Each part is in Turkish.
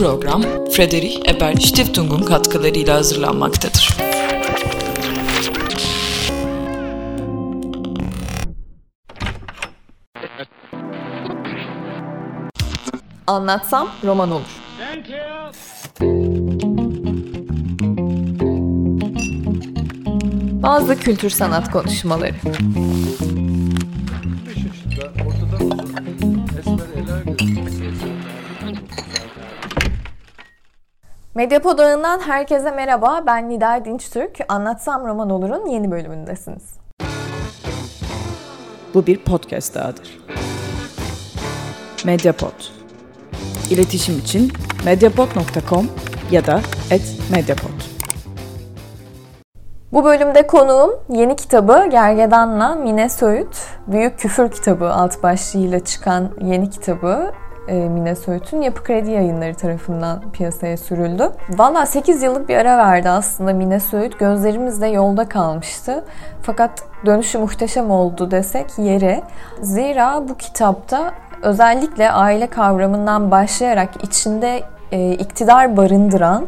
program Friedrich Ebert Stiftung'un katkılarıyla hazırlanmaktadır. Anlatsam roman olur. Bazı kültür sanat konuşmaları. Medyapod ağından herkese merhaba. Ben Nida Dinçtürk. Anlatsam Roman Olur'un yeni bölümündesiniz. Bu bir podcast dahadır. Mediapod. İletişim için mediapod.com ya da @mediapod. Bu bölümde konuğum yeni kitabı Gergedan'la Mine Söğüt. Büyük Küfür kitabı alt başlığıyla çıkan yeni kitabı Mine Söğüt'ün Yapı Kredi Yayınları tarafından piyasaya sürüldü. Valla 8 yıllık bir ara verdi aslında Mine Söğüt. Gözlerimizde yolda kalmıştı. Fakat dönüşü muhteşem oldu desek yeri. Zira bu kitapta özellikle aile kavramından başlayarak içinde e, iktidar barındıran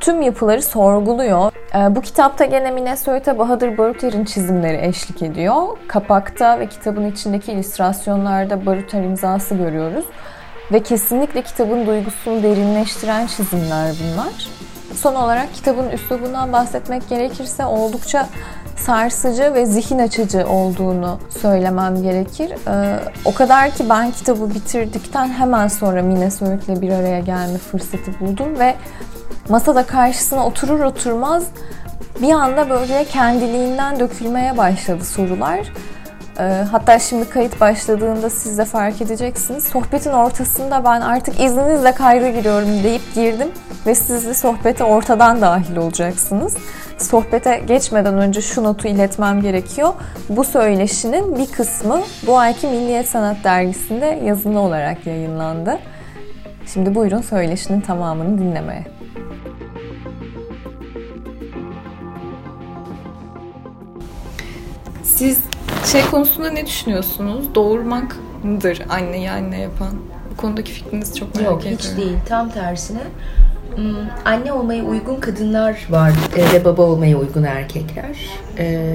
tüm yapıları sorguluyor. E, bu kitapta gene Mine Söğüt'e Bahadır Baruter'in çizimleri eşlik ediyor. Kapakta ve kitabın içindeki illüstrasyonlarda Baruter imzası görüyoruz. Ve kesinlikle kitabın duygusunu derinleştiren çizimler bunlar. Son olarak kitabın üslubundan bahsetmek gerekirse oldukça sarsıcı ve zihin açıcı olduğunu söylemem gerekir. Ee, o kadar ki ben kitabı bitirdikten hemen sonra Mine Söğüt'le bir araya gelme fırsatı buldum ve masada karşısına oturur oturmaz bir anda böyle kendiliğinden dökülmeye başladı sorular. Ee, hatta şimdi kayıt başladığında siz de fark edeceksiniz. Sohbetin ortasında ben artık izninizle kayda giriyorum deyip girdim ve siz de sohbete ortadan dahil olacaksınız. Sohbete geçmeden önce şu notu iletmem gerekiyor. Bu söyleşinin bir kısmı bu ayki Milliyet Sanat Dergisi'nde yazılı olarak yayınlandı. Şimdi buyurun söyleşinin tamamını dinlemeye. Siz şey konusunda ne düşünüyorsunuz? Doğurmak mıdır anneyi anne yapan? Bu konudaki fikrinizi çok merak Yok, ediyorum. hiç değil. Tam tersine anne olmaya uygun kadınlar var e, ve baba olmaya uygun erkekler. E,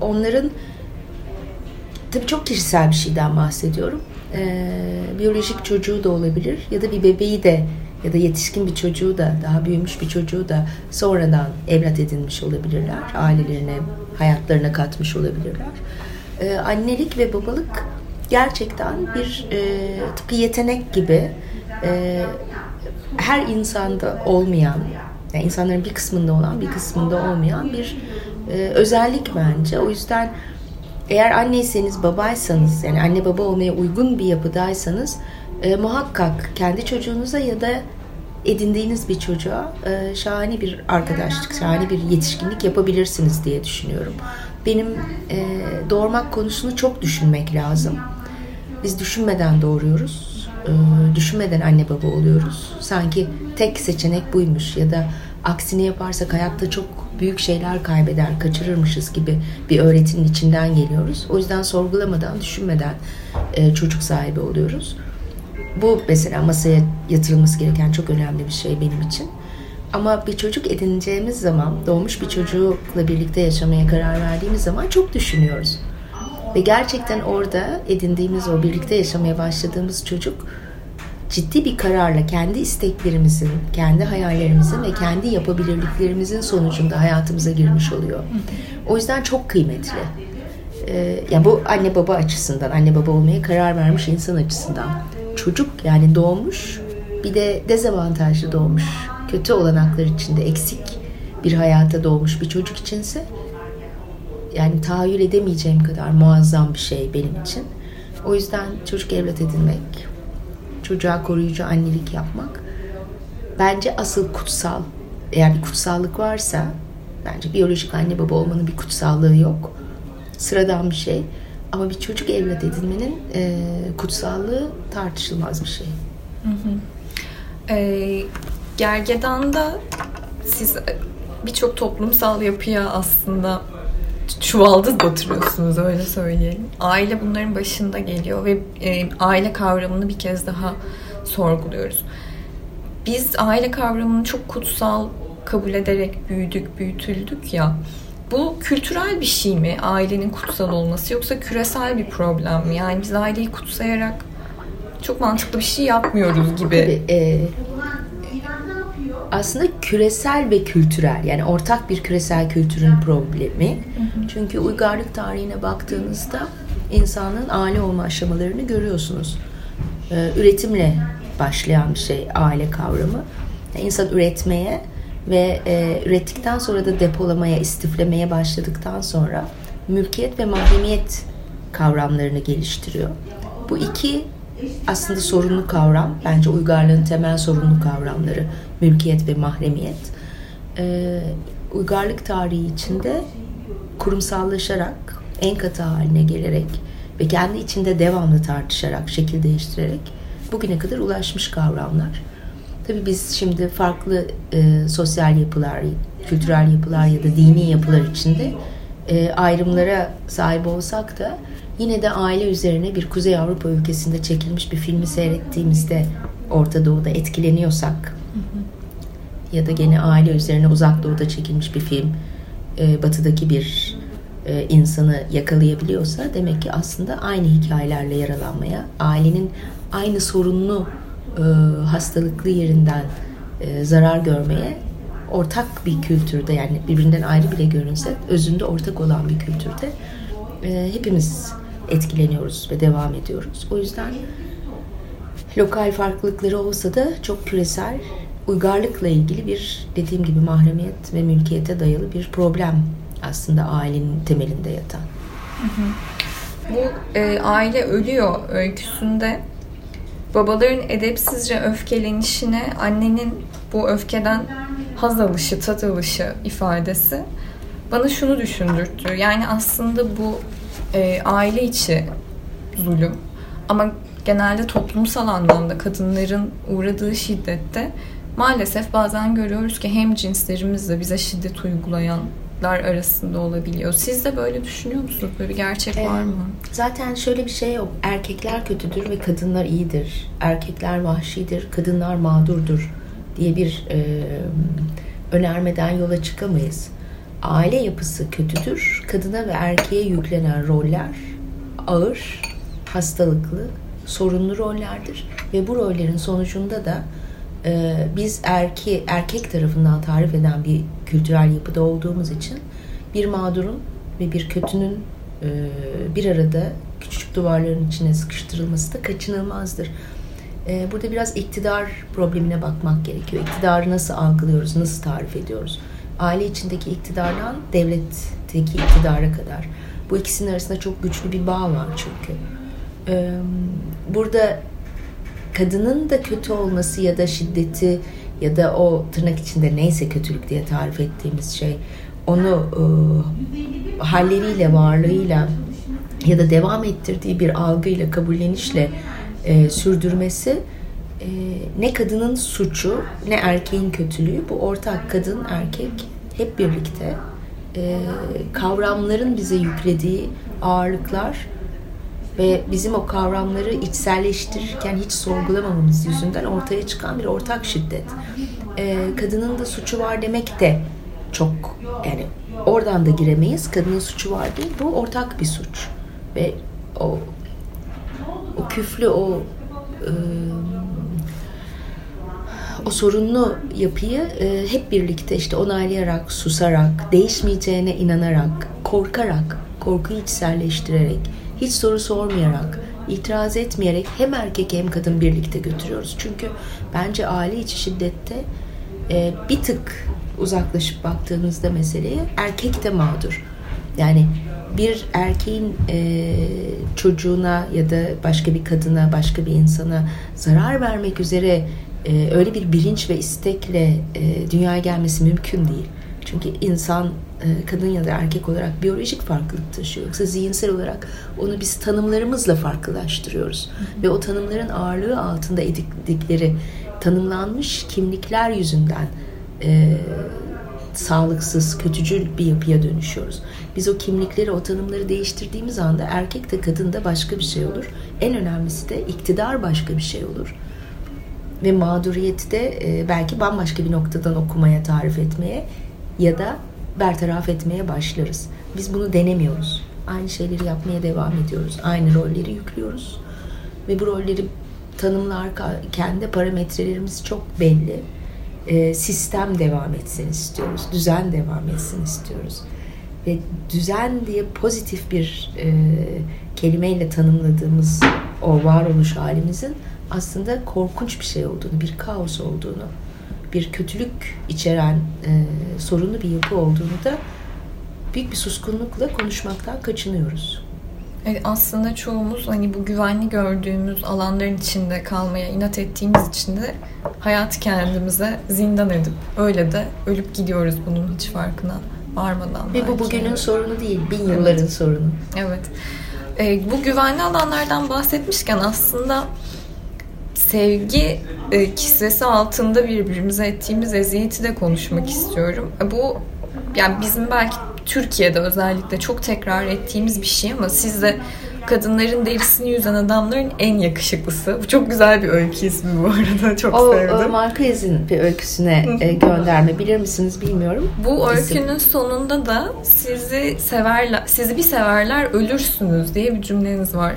Onların tabii çok kişisel bir şeyden bahsediyorum. E, Biyolojik çocuğu da olabilir ya da bir bebeği de ya da yetişkin bir çocuğu da daha büyümüş bir çocuğu da sonradan evlat edinmiş olabilirler. Ailelerine, hayatlarına katmış olabilirler. E, Annelik ve babalık gerçekten bir e, tıpkı yetenek gibi e, her insanda olmayan, yani insanların bir kısmında olan bir kısmında olmayan bir e, özellik bence. O yüzden eğer anneyseniz, babaysanız, yani anne baba olmaya uygun bir yapıdaysanız e, muhakkak kendi çocuğunuza ya da edindiğiniz bir çocuğa e, şahane bir arkadaşlık, şahane bir yetişkinlik yapabilirsiniz diye düşünüyorum. Benim e, doğurmak konusunu çok düşünmek lazım. Biz düşünmeden doğuruyoruz, e, düşünmeden anne baba oluyoruz. Sanki tek seçenek buymuş ya da aksini yaparsak hayatta çok büyük şeyler kaybeder, kaçırırmışız gibi bir öğretinin içinden geliyoruz. O yüzden sorgulamadan, düşünmeden e, çocuk sahibi oluyoruz. Bu mesela masaya yatırılması gereken çok önemli bir şey benim için. Ama bir çocuk edineceğimiz zaman, doğmuş bir çocukla birlikte yaşamaya karar verdiğimiz zaman çok düşünüyoruz. Ve gerçekten orada edindiğimiz o birlikte yaşamaya başladığımız çocuk ciddi bir kararla kendi isteklerimizin, kendi hayallerimizin ve kendi yapabilirliklerimizin sonucunda hayatımıza girmiş oluyor. O yüzden çok kıymetli. Ee, yani bu anne baba açısından, anne baba olmaya karar vermiş insan açısından. Çocuk yani doğmuş, bir de dezavantajlı doğmuş, kötü olanaklar içinde eksik bir hayata doğmuş bir çocuk içinse yani tahayyül edemeyeceğim kadar muazzam bir şey benim için. O yüzden çocuk evlat edinmek, çocuğa koruyucu annelik yapmak bence asıl kutsal. Eğer bir kutsallık varsa bence biyolojik anne baba olmanın bir kutsallığı yok. Sıradan bir şey. Ama bir çocuk evlat edinmenin e, kutsallığı tartışılmaz bir şey. Hı hı. E, Gergedan'da siz birçok toplumsal yapıya aslında çuvaldız batırıyorsunuz öyle söyleyelim. Aile bunların başında geliyor ve e, aile kavramını bir kez daha sorguluyoruz. biz aile kavramını çok kutsal kabul ederek büyüdük, büyütüldük ya. Bu kültürel bir şey mi ailenin kutsal olması yoksa küresel bir problem mi? Yani biz aileyi kutsayarak çok mantıklı bir şey yapmıyoruz gibi. Tabii, e, aslında küresel ve kültürel yani ortak bir küresel kültürün problemi. Çünkü uygarlık tarihine baktığınızda insanın aile olma aşamalarını görüyorsunuz. Ee, üretimle başlayan bir şey aile kavramı. Yani insan üretmeye ve e, ürettikten sonra da depolamaya, istiflemeye başladıktan sonra mülkiyet ve mahremiyet kavramlarını geliştiriyor. Bu iki aslında sorunlu kavram. Bence uygarlığın temel sorunlu kavramları mülkiyet ve mahremiyet. Ee, uygarlık tarihi içinde kurumsallaşarak, en katı haline gelerek ve kendi içinde devamlı tartışarak, şekil değiştirerek bugüne kadar ulaşmış kavramlar. Tabii biz şimdi farklı e, sosyal yapılar, kültürel yapılar ya da dini yapılar içinde e, ayrımlara sahip olsak da yine de aile üzerine bir Kuzey Avrupa ülkesinde çekilmiş bir filmi seyrettiğimizde Orta Doğu'da etkileniyorsak. Ya da gene aile üzerine Uzak Doğu'da çekilmiş bir film e, Batı'daki bir e, insanı yakalayabiliyorsa demek ki aslında aynı hikayelerle yaralanmaya, ailenin aynı sorunlu e, hastalıklı yerinden e, zarar görmeye ortak bir kültürde yani birbirinden ayrı bile görünse özünde ortak olan bir kültürde e, hepimiz etkileniyoruz ve devam ediyoruz. O yüzden lokal farklılıkları olsa da çok küresel uygarlıkla ilgili bir dediğim gibi mahremiyet ve mülkiyete dayalı bir problem aslında ailenin temelinde yatan. Bu e, aile ölüyor öyküsünde babaların edepsizce öfkelenişine annenin bu öfkeden haz alışı, tat alışı ifadesi bana şunu düşündürttü. Yani aslında bu e, aile içi zulüm ama genelde toplumsal anlamda kadınların uğradığı şiddette maalesef bazen görüyoruz ki hem cinslerimizle bize şiddet uygulayanlar arasında olabiliyor. Siz de böyle düşünüyor musunuz? Böyle bir gerçek ee, var mı? Zaten şöyle bir şey yok. Erkekler kötüdür ve kadınlar iyidir. Erkekler vahşidir, kadınlar mağdurdur diye bir e, önermeden yola çıkamayız. Aile yapısı kötüdür. Kadına ve erkeğe yüklenen roller ağır, hastalıklı, sorunlu rollerdir ve bu rollerin sonucunda da e, biz erke erkek tarafından tarif eden bir kültürel yapıda olduğumuz için bir mağdurun ve bir kötünün e, bir arada küçük duvarların içine sıkıştırılması da kaçınılmazdır. E, burada biraz iktidar problemine bakmak gerekiyor. İktidarı nasıl algılıyoruz, nasıl tarif ediyoruz? Aile içindeki iktidardan devletteki iktidara kadar. Bu ikisinin arasında çok güçlü bir bağ var çünkü. E, burada kadının da kötü olması ya da şiddeti ya da o tırnak içinde neyse kötülük diye tarif ettiğimiz şey onu e, halleriyle, varlığıyla ya da devam ettirdiği bir algıyla, kabullenişle e, sürdürmesi e, ne kadının suçu ne erkeğin kötülüğü. Bu ortak kadın, erkek hep birlikte e, kavramların bize yüklediği ağırlıklar ve bizim o kavramları içselleştirirken hiç sorgulamamamız yüzünden ortaya çıkan bir ortak şiddet. Ee, kadının da suçu var demek de çok yani oradan da giremeyiz. Kadının suçu var değil. Bu ortak bir suç. Ve o o küflü o e, o sorunlu yapıyı e, hep birlikte işte onaylayarak, susarak, değişmeyeceğine inanarak, korkarak, korkuyu içselleştirerek hiç soru sormayarak, itiraz etmeyerek hem erkek hem kadın birlikte götürüyoruz. Çünkü bence aile içi şiddette e, bir tık uzaklaşıp baktığınızda meseleye erkek de mağdur. Yani bir erkeğin e, çocuğuna ya da başka bir kadına, başka bir insana zarar vermek üzere e, öyle bir bilinç ve istekle e, dünyaya gelmesi mümkün değil. Çünkü insan e, kadın ya da erkek olarak biyolojik farklılık taşıyor. Yoksa zihinsel olarak onu biz tanımlarımızla farklılaştırıyoruz. Hı hı. Ve o tanımların ağırlığı altında edindikleri tanımlanmış kimlikler yüzünden e, sağlıksız, kötücül bir yapıya dönüşüyoruz. Biz o kimlikleri, o tanımları değiştirdiğimiz anda erkek de kadın da başka bir şey olur. En önemlisi de iktidar başka bir şey olur. ve mağduriyeti de e, belki bambaşka bir noktadan okumaya, tarif etmeye ya da bertaraf etmeye başlarız. Biz bunu denemiyoruz. Aynı şeyleri yapmaya devam ediyoruz. Aynı rolleri yüklüyoruz. Ve bu rolleri tanımlarken de parametrelerimiz çok belli. E, sistem devam etsin istiyoruz. Düzen devam etsin istiyoruz. Ve düzen diye pozitif bir e, kelimeyle tanımladığımız o varoluş halimizin aslında korkunç bir şey olduğunu, bir kaos olduğunu, bir kötülük içeren e, sorunlu bir yapı olduğunu da büyük bir suskunlukla konuşmaktan kaçınıyoruz. Evet, aslında çoğumuz hani bu güvenli gördüğümüz alanların içinde kalmaya inat ettiğimiz için de hayatı kendimize zindan edip öyle de ölüp gidiyoruz bunun hiç farkına varmadan. Ve bu bugünün sorunu değil, bin yılların evet. sorunu. Evet. Ee, bu güvenli alanlardan bahsetmişken aslında sevgi e, kisvesi altında birbirimize ettiğimiz eziyeti de konuşmak istiyorum. E, bu yani bizim belki Türkiye'de özellikle çok tekrar ettiğimiz bir şey ama siz de kadınların derisini yüzen adamların en yakışıklısı. Bu çok güzel bir öykü ismi bu arada. Çok o, sevdim. O Marquez'in bir öyküsüne e, gönderme. Bilir misiniz bilmiyorum. Bu öykünün sonunda da sizi severler, sizi bir severler ölürsünüz diye bir cümleniz var.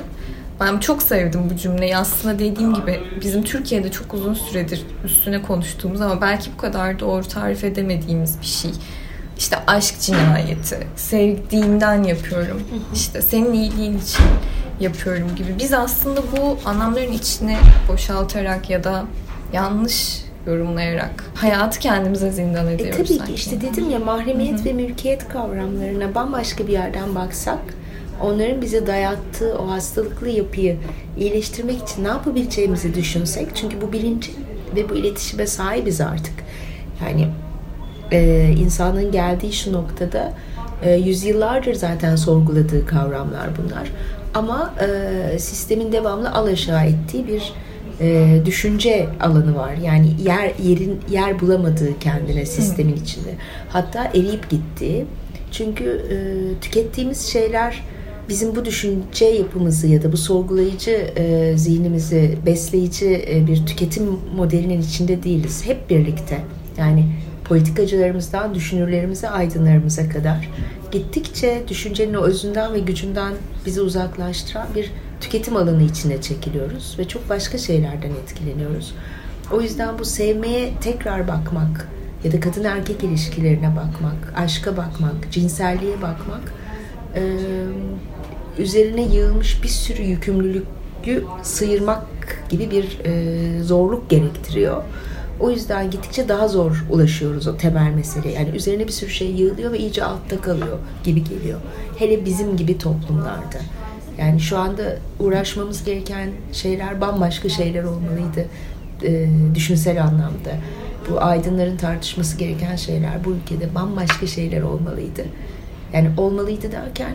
Ben çok sevdim bu cümleyi. Aslında dediğim gibi bizim Türkiye'de çok uzun süredir üstüne konuştuğumuz ama belki bu kadar doğru tarif edemediğimiz bir şey. İşte aşk cinayeti, sevdiğimden yapıyorum, işte senin iyiliğin için yapıyorum gibi. Biz aslında bu anlamların içine boşaltarak ya da yanlış yorumlayarak hayatı kendimize zindan ediyoruz. E, tabii sanki. ki işte dedim ya mahremiyet Hı-hı. ve mülkiyet kavramlarına bambaşka bir yerden baksak onların bize dayattığı o hastalıklı yapıyı iyileştirmek için ne yapabileceğimizi düşünsek çünkü bu bilinci ve bu iletişime sahibiz artık. Yani e, insanın geldiği şu noktada e, yüzyıllardır zaten sorguladığı kavramlar bunlar. Ama e, sistemin devamlı alaşağı ettiği bir e, düşünce alanı var. Yani yer yerin yer bulamadığı kendine sistemin içinde. Hatta eriyip gitti. Çünkü e, tükettiğimiz şeyler bizim bu düşünce yapımızı ya da bu sorgulayıcı e, zihnimizi besleyici e, bir tüketim modelinin içinde değiliz. Hep birlikte. Yani politikacılarımızdan düşünürlerimize, aydınlarımıza kadar gittikçe düşüncenin özünden ve gücünden bizi uzaklaştıran bir tüketim alanı içine çekiliyoruz ve çok başka şeylerden etkileniyoruz. O yüzden bu sevmeye tekrar bakmak ya da kadın erkek ilişkilerine bakmak, aşka bakmak, cinselliğe bakmak üzerine yığılmış bir sürü yükümlülüğü sıyırmak gibi bir zorluk gerektiriyor. O yüzden gittikçe daha zor ulaşıyoruz o temel meseleye. Yani üzerine bir sürü şey yığılıyor ve iyice altta kalıyor gibi geliyor. Hele bizim gibi toplumlarda. Yani şu anda uğraşmamız gereken şeyler bambaşka şeyler olmalıydı. E, düşünsel anlamda. Bu aydınların tartışması gereken şeyler bu ülkede bambaşka şeyler olmalıydı. Yani olmalıydı derken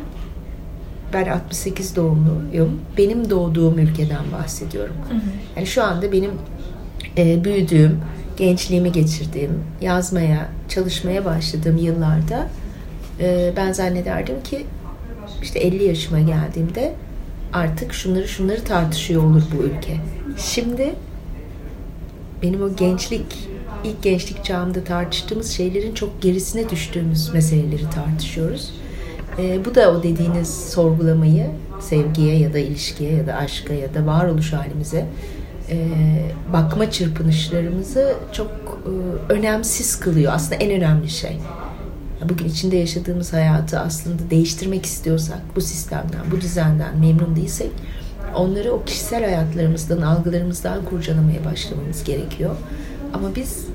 ben 68 doğumluyum. Benim doğduğum ülkeden bahsediyorum. Hı hı. Yani şu anda benim e, büyüdüğüm, gençliğimi geçirdiğim, yazmaya, çalışmaya başladığım yıllarda e, ben zannederdim ki işte 50 yaşıma geldiğimde artık şunları şunları tartışıyor olur bu ülke. Şimdi benim o gençlik, ilk gençlik çağımda tartıştığımız şeylerin çok gerisine düştüğümüz meseleleri tartışıyoruz. E, bu da o dediğiniz sorgulamayı sevgiye ya da ilişkiye ya da aşka ya da varoluş halimize e, bakma çırpınışlarımızı çok e, önemsiz kılıyor. Aslında en önemli şey. Bugün içinde yaşadığımız hayatı aslında değiştirmek istiyorsak, bu sistemden, bu düzenden memnun değilsek onları o kişisel hayatlarımızdan, algılarımızdan kurcalamaya başlamamız gerekiyor. Ama biz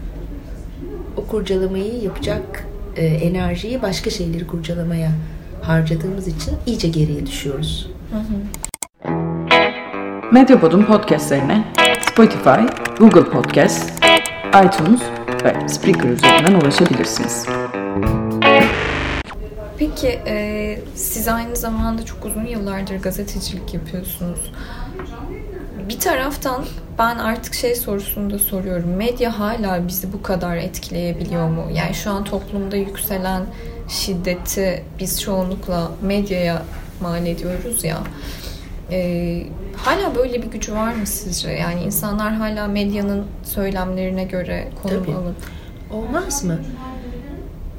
o kurcalamayı yapacak e, enerjiyi başka şeyleri kurcalamaya harcadığımız için iyice geriye düşüyoruz. Hı hı. Medyapod'un podcastlerine Spotify, Google Podcast, iTunes ve Spreaker üzerinden ulaşabilirsiniz. Peki e, siz aynı zamanda çok uzun yıllardır gazetecilik yapıyorsunuz. Bir taraftan ben artık şey sorusunu da soruyorum. Medya hala bizi bu kadar etkileyebiliyor mu? Yani şu an toplumda yükselen şiddeti biz çoğunlukla medyaya mal ediyoruz ya. Ee, hala böyle bir gücü var mı sizce? Yani insanlar hala medyanın söylemlerine göre konum Tabii. alıp Olmaz mı?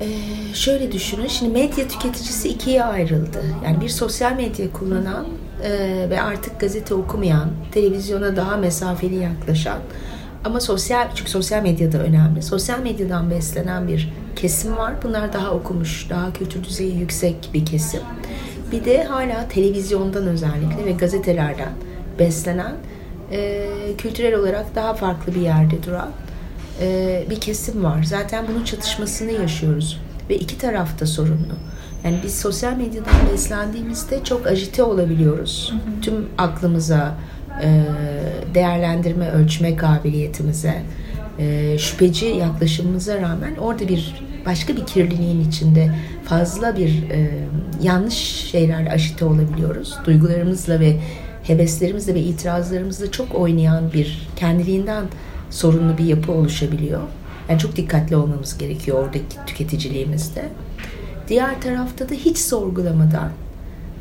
Ee, şöyle düşünün. Şimdi medya tüketicisi ikiye ayrıldı. Yani bir sosyal medya kullanan e, ve artık gazete okumayan, televizyona daha mesafeli yaklaşan ama sosyal çünkü sosyal medyada önemli. Sosyal medyadan beslenen bir kesim var. Bunlar daha okumuş, daha kültür düzeyi yüksek bir kesim. Bir de hala televizyondan özellikle ve gazetelerden beslenen, e, kültürel olarak daha farklı bir yerde duran e, bir kesim var. Zaten bunun çatışmasını yaşıyoruz ve iki tarafta sorunlu. Yani biz sosyal medyadan beslendiğimizde çok ajite olabiliyoruz. Tüm aklımıza, e, değerlendirme, ölçme kabiliyetimize, e, şüpheci yaklaşımımıza rağmen orada bir başka bir kirliliğin içinde fazla bir e, yanlış şeylerle aşite olabiliyoruz. Duygularımızla ve heveslerimizle ve itirazlarımızla çok oynayan bir kendiliğinden sorunlu bir yapı oluşabiliyor. Yani çok dikkatli olmamız gerekiyor oradaki tüketiciliğimizde. Diğer tarafta da hiç sorgulamadan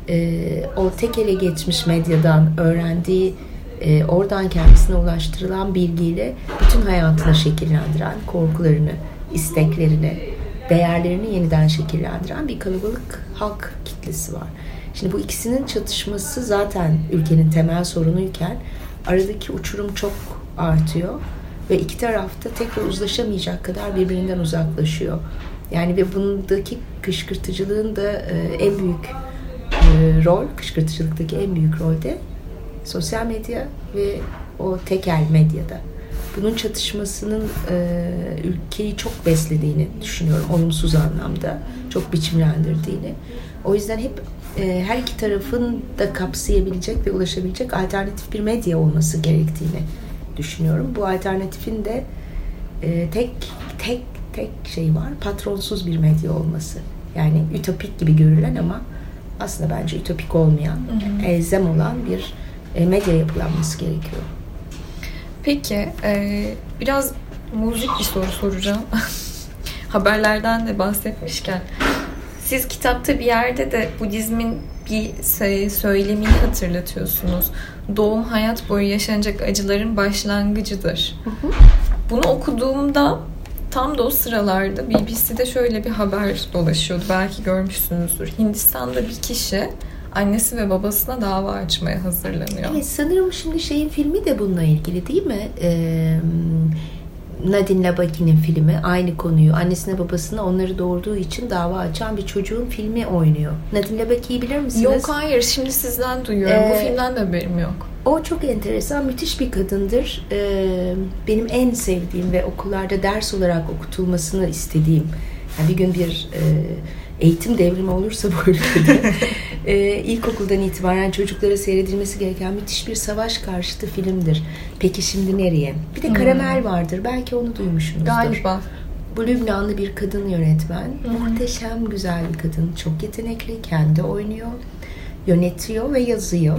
e, o tek ele geçmiş medyadan öğrendiği e, oradan kendisine ulaştırılan bilgiyle bütün hayatını şekillendiren, korkularını, isteklerini, değerlerini yeniden şekillendiren bir kalabalık halk kitlesi var. Şimdi bu ikisinin çatışması zaten ülkenin temel sorunuyken aradaki uçurum çok artıyor ve iki tarafta tekrar uzlaşamayacak kadar birbirinden uzaklaşıyor. Yani ve bundaki kışkırtıcılığın da e, en büyük e, rol, kışkırtıcılıktaki en büyük rolde sosyal medya ve o tekel medyada. Bunun çatışmasının e, ülkeyi çok beslediğini düşünüyorum. Olumsuz anlamda. Çok biçimlendirdiğini. O yüzden hep e, her iki tarafın da kapsayabilecek ve ulaşabilecek alternatif bir medya olması gerektiğini düşünüyorum. Bu alternatifin de e, tek tek tek şey var. Patronsuz bir medya olması. Yani ütopik gibi görülen ama aslında bence ütopik olmayan, elzem olan bir e, medya yapılanması gerekiyor. Peki, e, biraz müzik bir soru soracağım. Haberlerden de bahsetmişken. Siz kitapta bir yerde de Budizmin bir söylemini hatırlatıyorsunuz. Doğum hayat boyu yaşanacak acıların başlangıcıdır. Bunu okuduğumda tam da o sıralarda BBC'de şöyle bir haber dolaşıyordu. Belki görmüşsünüzdür. Hindistan'da bir kişi annesi ve babasına dava açmaya hazırlanıyor. Evet sanırım şimdi şeyin filmi de bununla ilgili değil mi? Ee, Nadine Labaki'nin filmi aynı konuyu annesine babasına onları doğurduğu için dava açan bir çocuğun filmi oynuyor. Nadine Labaki'yi bilir misiniz? Yok hayır şimdi sizden duyuyorum. Bu Ee, filmden de haberim yok. O çok enteresan, müthiş bir kadındır. Ee, benim en sevdiğim ve okullarda ders olarak okutulmasını istediğim, yani bir gün bir e, eğitim devrimi olursa bu ülkede, e, ilkokuldan itibaren çocuklara seyredilmesi gereken müthiş bir savaş karşıtı filmdir. Peki şimdi nereye? Bir de Karamel vardır, belki onu duymuşsunuzdur. Galiba. Bu Lübnanlı bir kadın yönetmen. Muhteşem güzel bir kadın. Çok yetenekli. Kendi oynuyor. Yönetiyor ve yazıyor.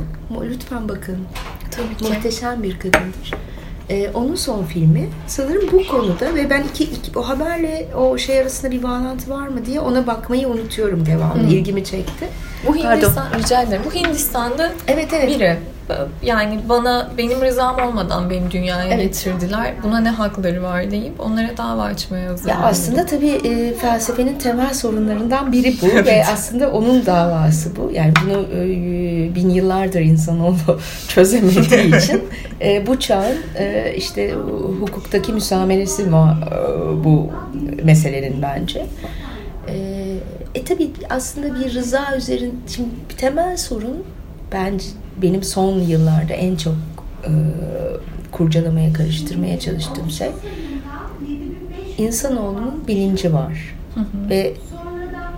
Lütfen bakın. Tabii ki. Muhteşem bir kadındır. Ee, onun son filmi sanırım bu konuda ve ben iki, iki o haberle o şey arasında bir bağlantı var mı diye ona bakmayı unutuyorum devamlı. İlgimi çekti. Bu Pardon. Hindistan, rica ederim. Bu Hindistan'da Evet evet. biri. Yani bana benim rızam olmadan beni dünyaya Evet. getirdiler. Buna ne hakları var deyip onlara dava açmaya Ya hazırlanıyor. aslında tabii e, felsefenin temel sorunlarından biri bu ve aslında onun davası bu. Yani bunu e, bin yıllardır insanoğlu çözemediği için e, bu çağın e, işte hukuktaki müsameresi mu, e, bu meselenin bence. E, e tabii aslında bir rıza üzerin şimdi temel sorun bence benim son yıllarda en çok e, kurcalamaya, karıştırmaya çalıştığım şey insanoğlunun bilinci var. Ve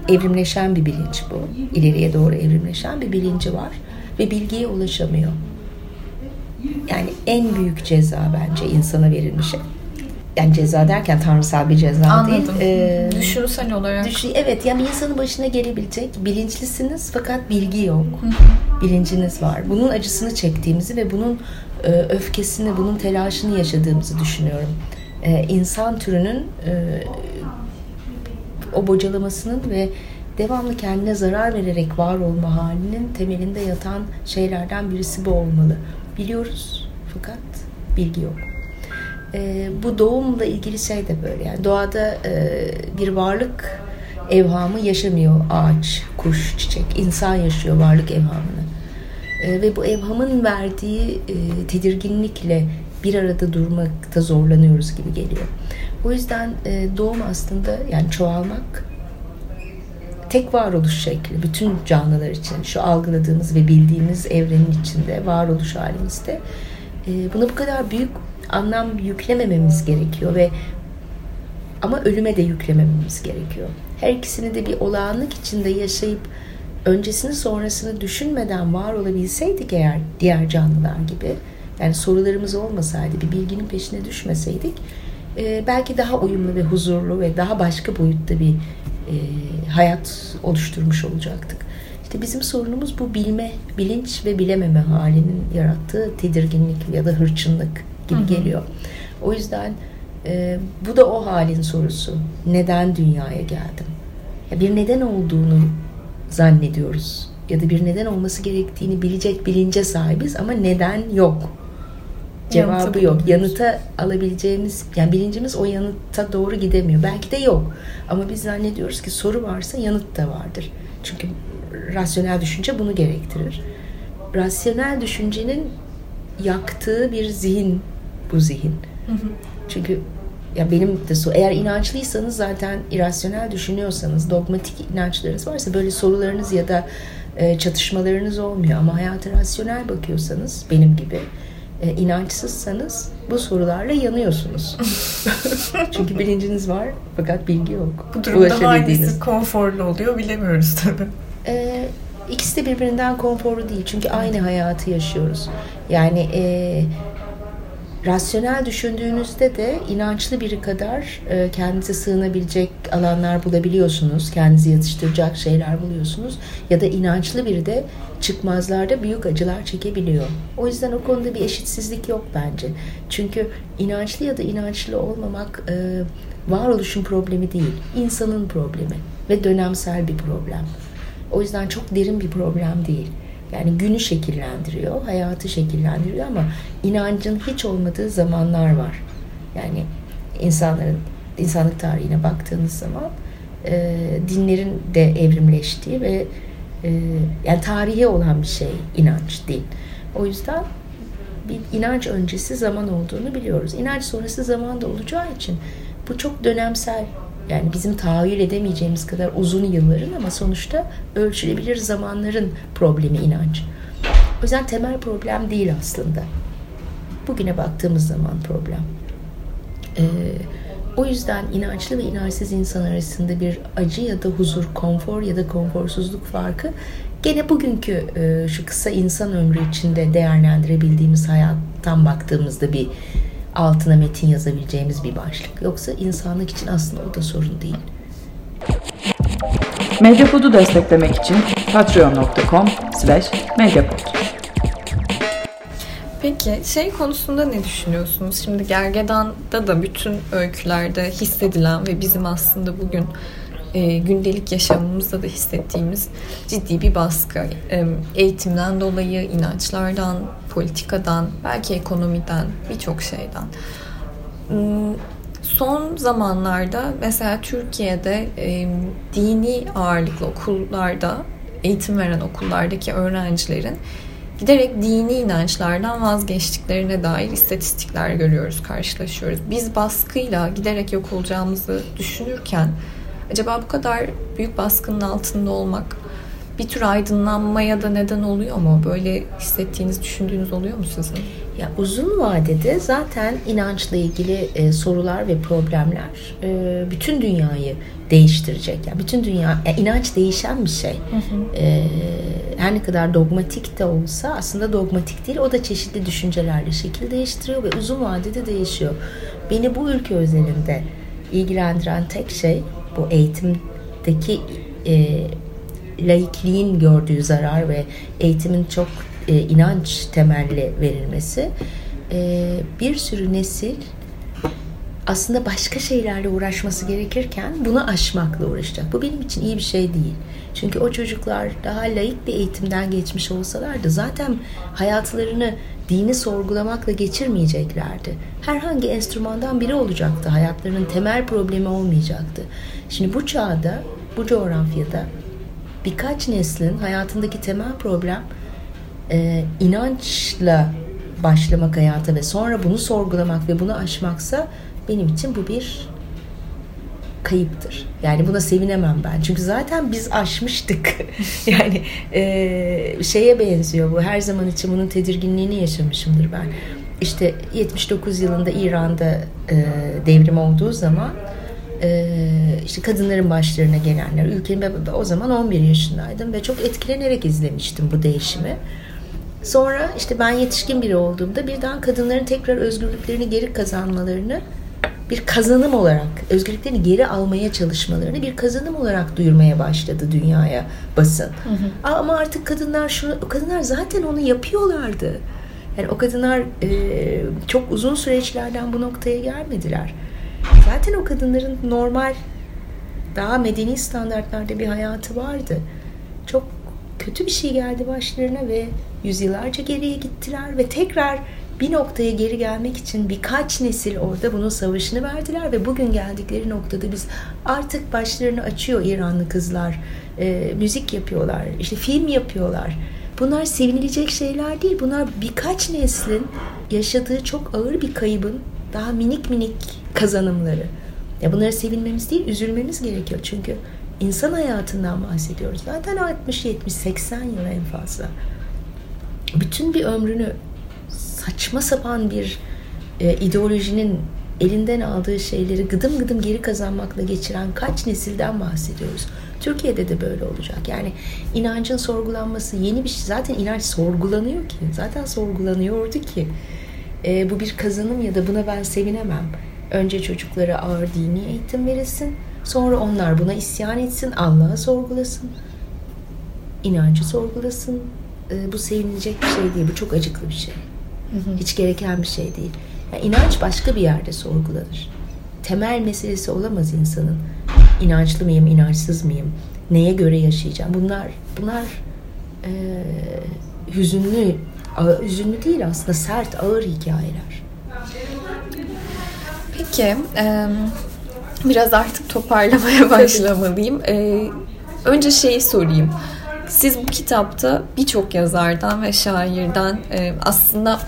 evrimleşen bir bilinç bu. İleriye doğru evrimleşen bir bilinci var. Ve bilgiye ulaşamıyor. Yani en büyük ceza bence insana verilmiş. Yani ceza derken tanrısal bir ceza Anladım. değil. Ee, Düşünsel olarak. Düşün, evet yani insanın başına gelebilecek bilinçlisiniz fakat bilgi yok. Bilinciniz var. Bunun acısını çektiğimizi ve bunun e, öfkesini, bunun telaşını yaşadığımızı düşünüyorum. E, insan türünün e, o bocalamasının ve devamlı kendine zarar vererek var olma halinin temelinde yatan şeylerden birisi bu olmalı. Biliyoruz fakat bilgi yok. E, bu doğumla ilgili şey de böyle. Yani doğada e, bir varlık evhamı yaşamıyor ağaç, kuş, çiçek. İnsan yaşıyor varlık evhamını. E, ve bu evhamın verdiği e, tedirginlikle bir arada durmakta zorlanıyoruz gibi geliyor. O yüzden e, doğum aslında yani çoğalmak tek varoluş şekli bütün canlılar için şu algıladığımız ve bildiğimiz evrenin içinde varoluş halimizde e, buna bu kadar büyük anlam yüklemememiz gerekiyor ve ama ölüme de yüklemememiz gerekiyor. Her ikisini de bir olağanlık içinde yaşayıp öncesini sonrasını düşünmeden var olabilseydik eğer diğer canlılar gibi yani sorularımız olmasaydı bir bilginin peşine düşmeseydik e, belki daha uyumlu ve huzurlu ve daha başka boyutta bir e, hayat oluşturmuş olacaktık. İşte bizim sorunumuz bu bilme, bilinç ve bilememe halinin yarattığı tedirginlik ya da hırçınlık gibi Hı-hı. geliyor. O yüzden e, bu da o halin sorusu. Neden dünyaya geldim? Ya bir neden olduğunu zannediyoruz. Ya da bir neden olması gerektiğini bilecek bilince sahibiz ama neden yok. Cevabı yok. Yanıta alabileceğimiz, yani bilincimiz o yanıta doğru gidemiyor. Belki de yok. Ama biz zannediyoruz ki soru varsa yanıt da vardır. Çünkü rasyonel düşünce bunu gerektirir. Rasyonel düşüncenin yaktığı bir zihin bu zihin. Çünkü ya benim de so eğer inançlıysanız zaten irasyonel düşünüyorsanız dogmatik inançlarınız varsa böyle sorularınız ya da e, çatışmalarınız olmuyor ama hayata rasyonel bakıyorsanız benim gibi e, inançsızsanız bu sorularla yanıyorsunuz. Çünkü bilinciniz var fakat bilgi yok. Bu durumda hangisi konforlu oluyor bilemiyoruz tabii. E, ikisi de birbirinden konforlu değil. Çünkü aynı hayatı yaşıyoruz. Yani e, rasyonel düşündüğünüzde de inançlı biri kadar e, kendinize sığınabilecek alanlar bulabiliyorsunuz. Kendinizi yatıştıracak şeyler buluyorsunuz. Ya da inançlı biri de çıkmazlarda büyük acılar çekebiliyor. O yüzden o konuda bir eşitsizlik yok bence. Çünkü inançlı ya da inançlı olmamak e, varoluşun problemi değil, insanın problemi ve dönemsel bir problem. O yüzden çok derin bir problem değil. Yani günü şekillendiriyor, hayatı şekillendiriyor ama inancın hiç olmadığı zamanlar var. Yani insanların insanlık tarihine baktığınız zaman e, dinlerin de evrimleştiği ve e, yani tarihi olan bir şey inanç din. O yüzden bir inanç öncesi zaman olduğunu biliyoruz. İnanç sonrası zaman da olacağı için bu çok dönemsel yani bizim tahayyül edemeyeceğimiz kadar uzun yılların ama sonuçta ölçülebilir zamanların problemi inanç. O yüzden temel problem değil aslında. Bugüne baktığımız zaman problem. Ee, o yüzden inançlı ve inançsız insan arasında bir acı ya da huzur, konfor ya da konforsuzluk farkı gene bugünkü e, şu kısa insan ömrü içinde değerlendirebildiğimiz hayattan baktığımızda bir altına metin yazabileceğimiz bir başlık. Yoksa insanlık için aslında o da sorun değil. Medyapod'u desteklemek için patreon.com slash medyapod. Peki şey konusunda ne düşünüyorsunuz? Şimdi Gergedan'da da bütün öykülerde hissedilen ve bizim aslında bugün e, gündelik yaşamımızda da hissettiğimiz ciddi bir baskı. E, eğitimden dolayı, inançlardan, politikadan, belki ekonomiden, birçok şeyden. Hmm, son zamanlarda mesela Türkiye'de e, dini ağırlıklı okullarda, eğitim veren okullardaki öğrencilerin giderek dini inançlardan vazgeçtiklerine dair istatistikler görüyoruz, karşılaşıyoruz. Biz baskıyla giderek yok olacağımızı düşünürken acaba bu kadar büyük baskının altında olmak bir tür aydınlanmaya da neden oluyor mu? Böyle hissettiğiniz, düşündüğünüz oluyor mu sizin? Ya uzun vadede zaten inançla ilgili e, sorular ve problemler e, bütün dünyayı değiştirecek. Yani bütün dünya yani inanç değişen bir şey. Hı hı. E, her ne kadar dogmatik de olsa aslında dogmatik değil. O da çeşitli düşüncelerle şekil değiştiriyor ve uzun vadede değişiyor. Beni bu ülke özelinde ilgilendiren tek şey bu eğitimdeki e, laikliğin gördüğü zarar ve eğitimin çok e, inanç temelli verilmesi e, bir sürü nesil aslında başka şeylerle uğraşması gerekirken bunu aşmakla uğraşacak. Bu benim için iyi bir şey değil. Çünkü o çocuklar daha layık bir eğitimden geçmiş olsalardı zaten hayatlarını dini sorgulamakla geçirmeyeceklerdi. Herhangi enstrümandan biri olacaktı. Hayatlarının temel problemi olmayacaktı. Şimdi bu çağda, bu coğrafyada birkaç neslin hayatındaki temel problem e, inançla başlamak hayata ve sonra bunu sorgulamak ve bunu aşmaksa benim için bu bir kayıptır. Yani buna sevinemem ben. Çünkü zaten biz aşmıştık. yani e, şeye benziyor bu. Her zaman için bunun tedirginliğini yaşamışımdır ben. İşte 79 yılında İran'da e, devrim olduğu zaman işte kadınların başlarına gelenler. Ülkenin o zaman 11 yaşındaydım ve çok etkilenerek izlemiştim bu değişimi. Sonra işte ben yetişkin biri olduğumda birden kadınların tekrar özgürlüklerini geri kazanmalarını bir kazanım olarak özgürlüklerini geri almaya çalışmalarını bir kazanım olarak duyurmaya başladı dünyaya basın. Hı hı. Ama artık kadınlar şu kadınlar zaten onu yapıyorlardı. Yani o kadınlar e, çok uzun süreçlerden bu noktaya gelmediler. Zaten o kadınların normal daha medeni standartlarda bir hayatı vardı. Çok kötü bir şey geldi başlarına ve yüzyıllarca geriye gittiler ve tekrar bir noktaya geri gelmek için birkaç nesil orada bunun savaşını verdiler ve bugün geldikleri noktada biz artık başlarını açıyor İranlı kızlar. E, müzik yapıyorlar, işte film yapıyorlar. Bunlar sevinilecek şeyler değil. Bunlar birkaç neslin yaşadığı çok ağır bir kaybın daha minik minik kazanımları. Ya bunları sevinmemiz değil, üzülmemiz gerekiyor. Çünkü insan hayatından bahsediyoruz. Zaten 60, 70, 80 yıl en fazla. Bütün bir ömrünü saçma sapan bir e, ideolojinin elinden aldığı şeyleri gıdım gıdım geri kazanmakla geçiren kaç nesilden bahsediyoruz. Türkiye'de de böyle olacak. Yani inancın sorgulanması yeni bir şey. Zaten inanç sorgulanıyor ki. Zaten sorgulanıyordu ki. E, bu bir kazanım ya da buna ben sevinemem. Önce çocuklara ağır dini eğitim verilsin. Sonra onlar buna isyan etsin. Allah'ı sorgulasın. inancı sorgulasın. E, bu sevinilecek bir şey değil. Bu çok acıklı bir şey. Hiç gereken bir şey değil. Yani inanç başka bir yerde sorgulanır. Temel meselesi olamaz insanın. İnançlı mıyım, inançsız mıyım? Neye göre yaşayacağım? Bunlar bunlar e, hüzünlü, hüzünlü değil aslında sert, ağır hikayeler. Peki, e, biraz artık toparlamaya başlamalıyım. E, önce şeyi sorayım. Siz bu kitapta birçok yazardan ve şairden e, aslında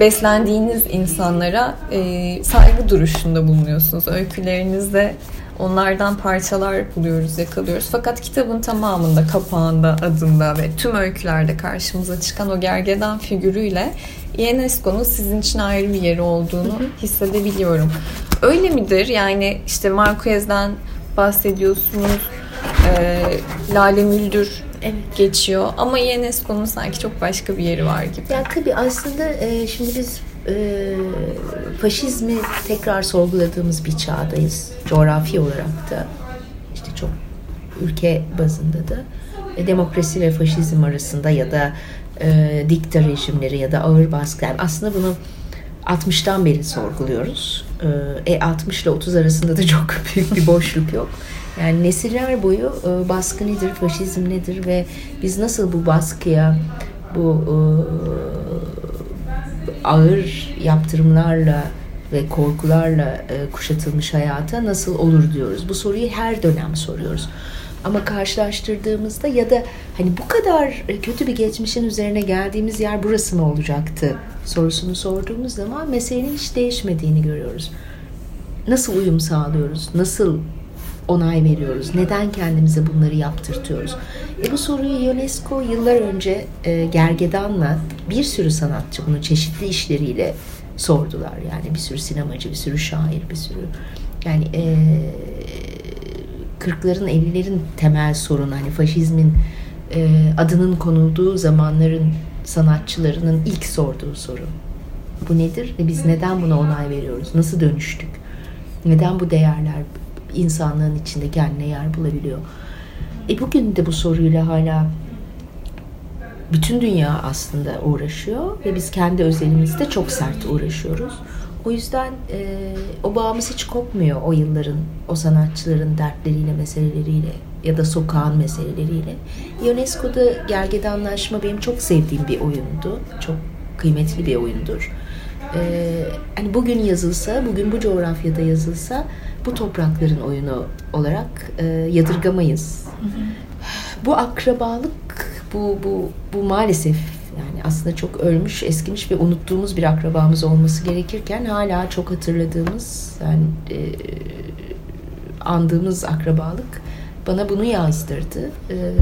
beslendiğiniz insanlara e, saygı duruşunda bulunuyorsunuz. Öykülerinizde onlardan parçalar buluyoruz, yakalıyoruz. Fakat kitabın tamamında, kapağında, adında ve tüm öykülerde karşımıza çıkan o gergedan figürüyle UNESCO'nun sizin için ayrı bir yeri olduğunu hissedebiliyorum. Öyle midir? Yani işte Marquez'den bahsediyorsunuz, e, Lale Müldür evet. geçiyor. Ama UNESCO'nun sanki çok başka bir yeri var gibi. Ya tabii aslında e, şimdi biz e, faşizmi tekrar sorguladığımız bir çağdayız. Coğrafi olarak da işte çok ülke bazında da e, demokrasi ve faşizm arasında ya da e, dikta rejimleri ya da ağır baskı. Yani aslında bunu 60'tan beri sorguluyoruz. E, 60 ile 30 arasında da çok büyük bir boşluk yok. Yani nesiller boyu e, baskı nedir, faşizm nedir ve biz nasıl bu baskıya, bu e, ağır yaptırımlarla ve korkularla e, kuşatılmış hayata nasıl olur diyoruz. Bu soruyu her dönem soruyoruz. Ama karşılaştırdığımızda ya da hani bu kadar kötü bir geçmişin üzerine geldiğimiz yer burası mı olacaktı sorusunu sorduğumuz zaman meselenin hiç değişmediğini görüyoruz. Nasıl uyum sağlıyoruz? Nasıl onay veriyoruz? Neden kendimize bunları yaptırtıyoruz? E bu soruyu UNESCO yıllar önce e, Gergedan'la bir sürü sanatçı bunu çeşitli işleriyle sordular. Yani bir sürü sinemacı, bir sürü şair, bir sürü yani e, 40'ların 50'lerin temel sorunu hani faşizmin e, adının konulduğu zamanların sanatçılarının ilk sorduğu soru. Bu nedir ve biz neden buna onay veriyoruz? Nasıl dönüştük? Neden bu değerler insanlığın içinde kendine yer bulabiliyor. E bugün de bu soruyla hala bütün dünya aslında uğraşıyor ve biz kendi özelimizde çok sert uğraşıyoruz. O yüzden e, o bağımız hiç kopmuyor o yılların, o sanatçıların dertleriyle, meseleleriyle ya da sokağın meseleleriyle. UNESCO'da Gergedanlaşma benim çok sevdiğim bir oyundu. Çok kıymetli bir oyundur. Ee, hani bugün yazılsa, bugün bu coğrafyada yazılsa bu toprakların oyunu olarak e, yadırgamayız. Bu akrabalık, bu, bu, bu maalesef yani aslında çok ölmüş, eskimiş ve unuttuğumuz bir akrabamız olması gerekirken hala çok hatırladığımız, yani e, andığımız akrabalık bana bunu yazdırdı. E,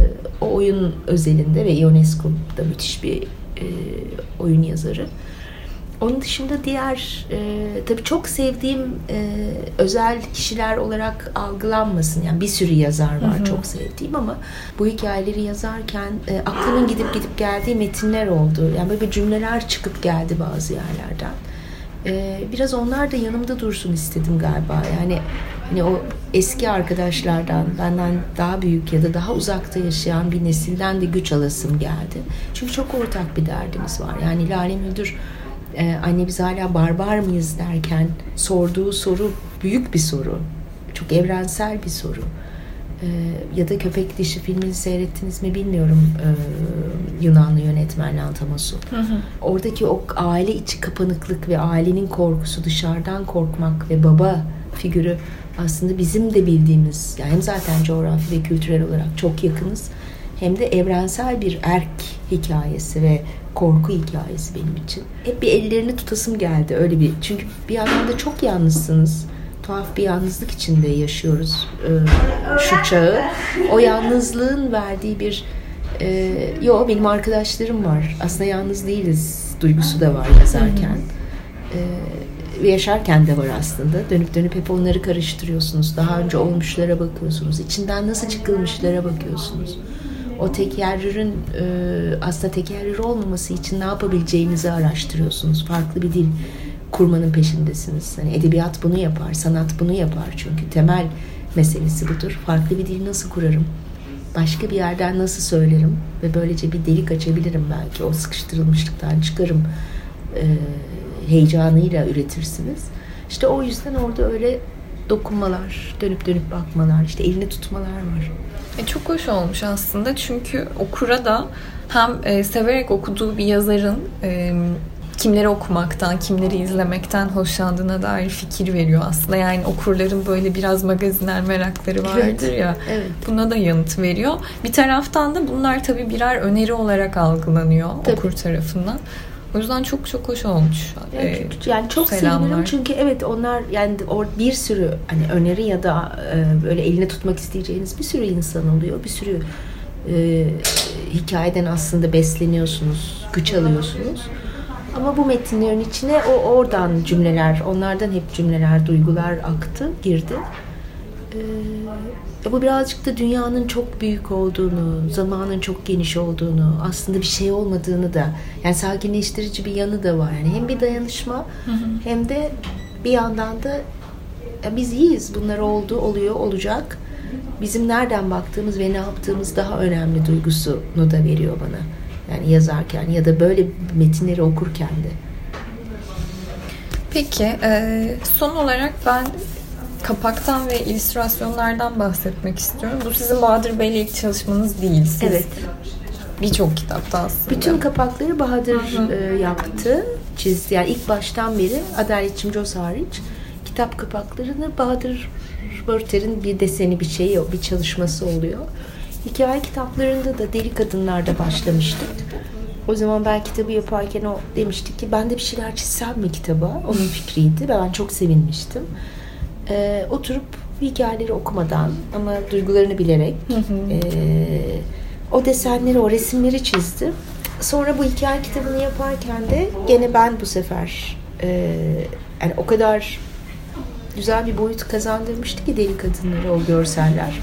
o oyun özelinde ve UNESCO'da müthiş bir e, oyun yazarı. Onun dışında diğer e, tabii çok sevdiğim e, özel kişiler olarak algılanmasın. Yani bir sürü yazar var hı hı. çok sevdiğim ama bu hikayeleri yazarken e, aklımın gidip gidip geldiği metinler oldu. Yani böyle cümleler çıkıp geldi bazı yerlerden. E, biraz onlar da yanımda dursun istedim galiba. Yani hani o eski arkadaşlardan benden daha büyük ya da daha uzakta yaşayan bir nesilden de güç alasım geldi. Çünkü çok ortak bir derdimiz var. Yani Lale Müldür e, anne biz hala barbar mıyız derken sorduğu soru büyük bir soru. Çok evrensel bir soru. E, ya da Köpek Dişi filmini seyrettiniz mi bilmiyorum e, Yunanlı yönetmen Lantamos'u. Oradaki o aile içi kapanıklık ve ailenin korkusu dışarıdan korkmak ve baba figürü aslında bizim de bildiğimiz yani hem zaten coğrafi ve kültürel olarak çok yakınız hem de evrensel bir erk hikayesi ve korku hikayesi benim için. Hep bir ellerini tutasım geldi öyle bir. Çünkü bir yandan da çok yalnızsınız. Tuhaf bir yalnızlık içinde yaşıyoruz e, şu çağı. O yalnızlığın verdiği bir e, yo benim arkadaşlarım var. Aslında yalnız değiliz duygusu da var yazarken. E, yaşarken de var aslında. Dönüp dönüp hep onları karıştırıyorsunuz. Daha önce olmuşlara bakıyorsunuz. İçinden nasıl çıkılmışlara bakıyorsunuz o tekerrürün e, aslında tekerrür olmaması için ne yapabileceğinizi araştırıyorsunuz. Farklı bir dil kurmanın peşindesiniz. Hani edebiyat bunu yapar, sanat bunu yapar çünkü temel meselesi budur. Farklı bir dil nasıl kurarım? Başka bir yerden nasıl söylerim? Ve böylece bir delik açabilirim belki. O sıkıştırılmışlıktan çıkarım e, heyecanıyla üretirsiniz. İşte o yüzden orada öyle dokunmalar, dönüp dönüp bakmalar, işte elini tutmalar var. E, çok hoş olmuş aslında çünkü okura da hem e, severek okuduğu bir yazarın e, kimleri okumaktan, kimleri izlemekten hoşlandığına dair fikir veriyor aslında. Yani okurların böyle biraz magazinel merakları vardır ya. Evet. Buna da yanıt veriyor. Bir taraftan da bunlar tabii birer öneri olarak algılanıyor tabii. okur tarafından. O yüzden çok çok hoş olmuş. Yani, ee, yani çok selamlar. sevinirim çünkü evet onlar yani or bir sürü hani öneri ya da e, böyle eline tutmak isteyeceğiniz bir sürü insan oluyor. Bir sürü e, hikayeden aslında besleniyorsunuz, güç alıyorsunuz. Ama bu metinlerin içine o oradan cümleler, onlardan hep cümleler, duygular aktı, girdi. Ee, bu birazcık da dünyanın çok büyük olduğunu, zamanın çok geniş olduğunu, aslında bir şey olmadığını da, yani sakinleştirici bir yanı da var. Yani hem bir dayanışma hı hı. hem de bir yandan da ya biz iyiyiz, bunlar oldu, oluyor, olacak. Bizim nereden baktığımız ve ne yaptığımız daha önemli duygusunu da veriyor bana. Yani yazarken ya da böyle metinleri okurken de. Peki, e, son olarak ben kapaktan ve illüstrasyonlardan bahsetmek istiyorum. Bu sizin Bahadır Bey'le ilk çalışmanız değil. Siz evet. Birçok kitapta aslında. Bütün kapakları Bahadır E, yaptı, çizdi. Yani ilk baştan beri Adalet Çimcoz hariç kitap kapaklarını Bahadır Börter'in bir deseni bir şeyi, bir çalışması oluyor. Hikaye kitaplarında da Deli Kadınlar'da başlamıştık. O zaman ben kitabı yaparken o demişti ki ben de bir şeyler çizsem mi kitaba? Onun fikriydi ve ben çok sevinmiştim e, oturup hikayeleri okumadan ama duygularını bilerek E, o desenleri, o resimleri çizdi. Sonra bu hikaye kitabını yaparken de gene ben bu sefer e, yani o kadar güzel bir boyut kazandırmıştı ki deli kadınları o görseller.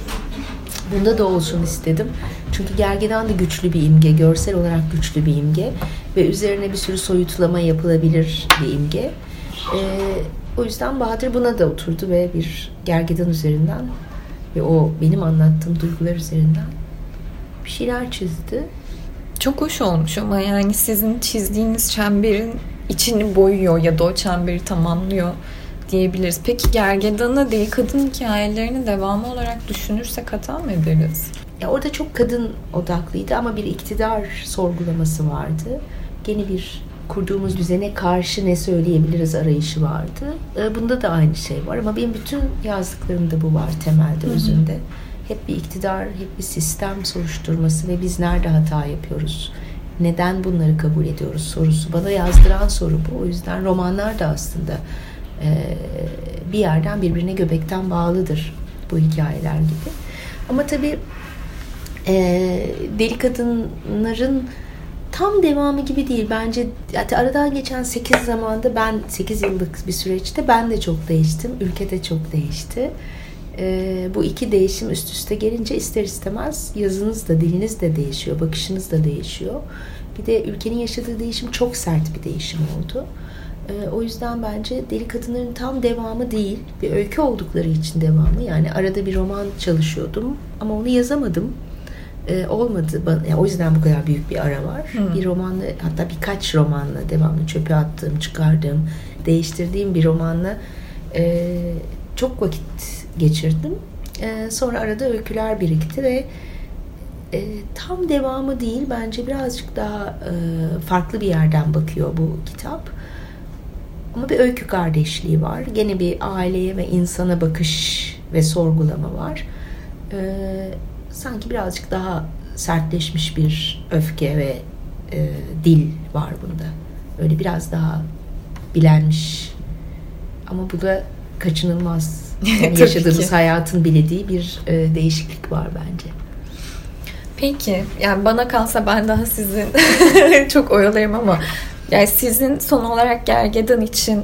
Bunda da olsun istedim. Çünkü gergedan da güçlü bir imge, görsel olarak güçlü bir imge ve üzerine bir sürü soyutlama yapılabilir bir imge. Ee, o yüzden Bahadır buna da oturdu ve bir gergedan üzerinden ve o benim anlattığım duygular üzerinden bir şeyler çizdi. Çok hoş olmuş ama yani sizin çizdiğiniz çemberin içini boyuyor ya da o çemberi tamamlıyor diyebiliriz. Peki Gergedan'ı değil kadın hikayelerini devamı olarak düşünürsek hata mı ederiz? Ya orada çok kadın odaklıydı ama bir iktidar sorgulaması vardı. Gene bir kurduğumuz düzene karşı ne söyleyebiliriz arayışı vardı. Ee, bunda da aynı şey var ama benim bütün yazdıklarımda bu var temelde, özünde. Hep bir iktidar, hep bir sistem soruşturması ve biz nerede hata yapıyoruz? Neden bunları kabul ediyoruz sorusu. Bana yazdıran soru bu. O yüzden romanlar da aslında e, bir yerden birbirine göbekten bağlıdır bu hikayeler gibi. Ama tabii e, deli kadınların tam devamı gibi değil. Bence aradan geçen 8 zamanda ben 8 yıllık bir süreçte ben de çok değiştim. Ülke de çok değişti. E, bu iki değişim üst üste gelince ister istemez yazınız da diliniz de değişiyor. Bakışınız da değişiyor. Bir de ülkenin yaşadığı değişim çok sert bir değişim oldu. E, o yüzden bence Deli Kadınların tam devamı değil. Bir öykü oldukları için devamı. Yani arada bir roman çalışıyordum ama onu yazamadım e, olmadı. Yani o yüzden bu kadar büyük bir ara var. Hmm. Bir romanla hatta birkaç romanla devamlı çöpe attığım, çıkardığım, değiştirdiğim bir romanla e, çok vakit geçirdim. E, sonra arada öyküler birikti ve e, tam devamı değil bence birazcık daha e, farklı bir yerden bakıyor bu kitap. Ama bir öykü kardeşliği var. Gene bir aileye ve insana bakış ve sorgulama var. E, sanki birazcık daha sertleşmiş bir öfke ve e, dil var bunda. Öyle biraz daha bilenmiş. Ama bu da kaçınılmaz. Yani yaşadığımız hayatın bilediği bir e, değişiklik var bence. Peki, yani bana kalsa ben daha sizin çok oyalarım ama yani sizin son olarak Gergedan için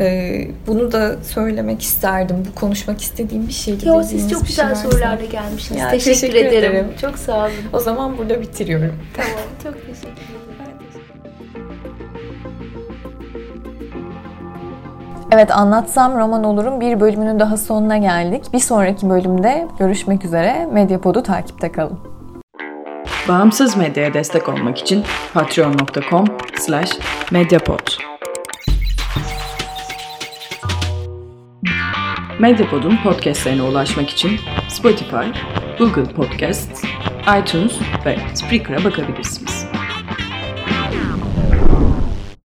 ee, bunu da söylemek isterdim. Bu konuşmak istediğim bir şeydi. Yo, siz çok güzel şey sorularla gelmişsiniz. Ya, teşekkür, teşekkür ederim. ederim. Çok sağ olun. O zaman burada bitiriyorum. Tamam. Çok teşekkür ederim. Evet Anlatsam Roman Olur'un bir bölümünün daha sonuna geldik. Bir sonraki bölümde görüşmek üzere. Medyapod'u takipte kalın. Bağımsız medyaya destek olmak için patreon.com slash medyapod. Medyapod'un podcastlerine ulaşmak için Spotify, Google Podcasts, iTunes ve Spreaker'a bakabilirsiniz.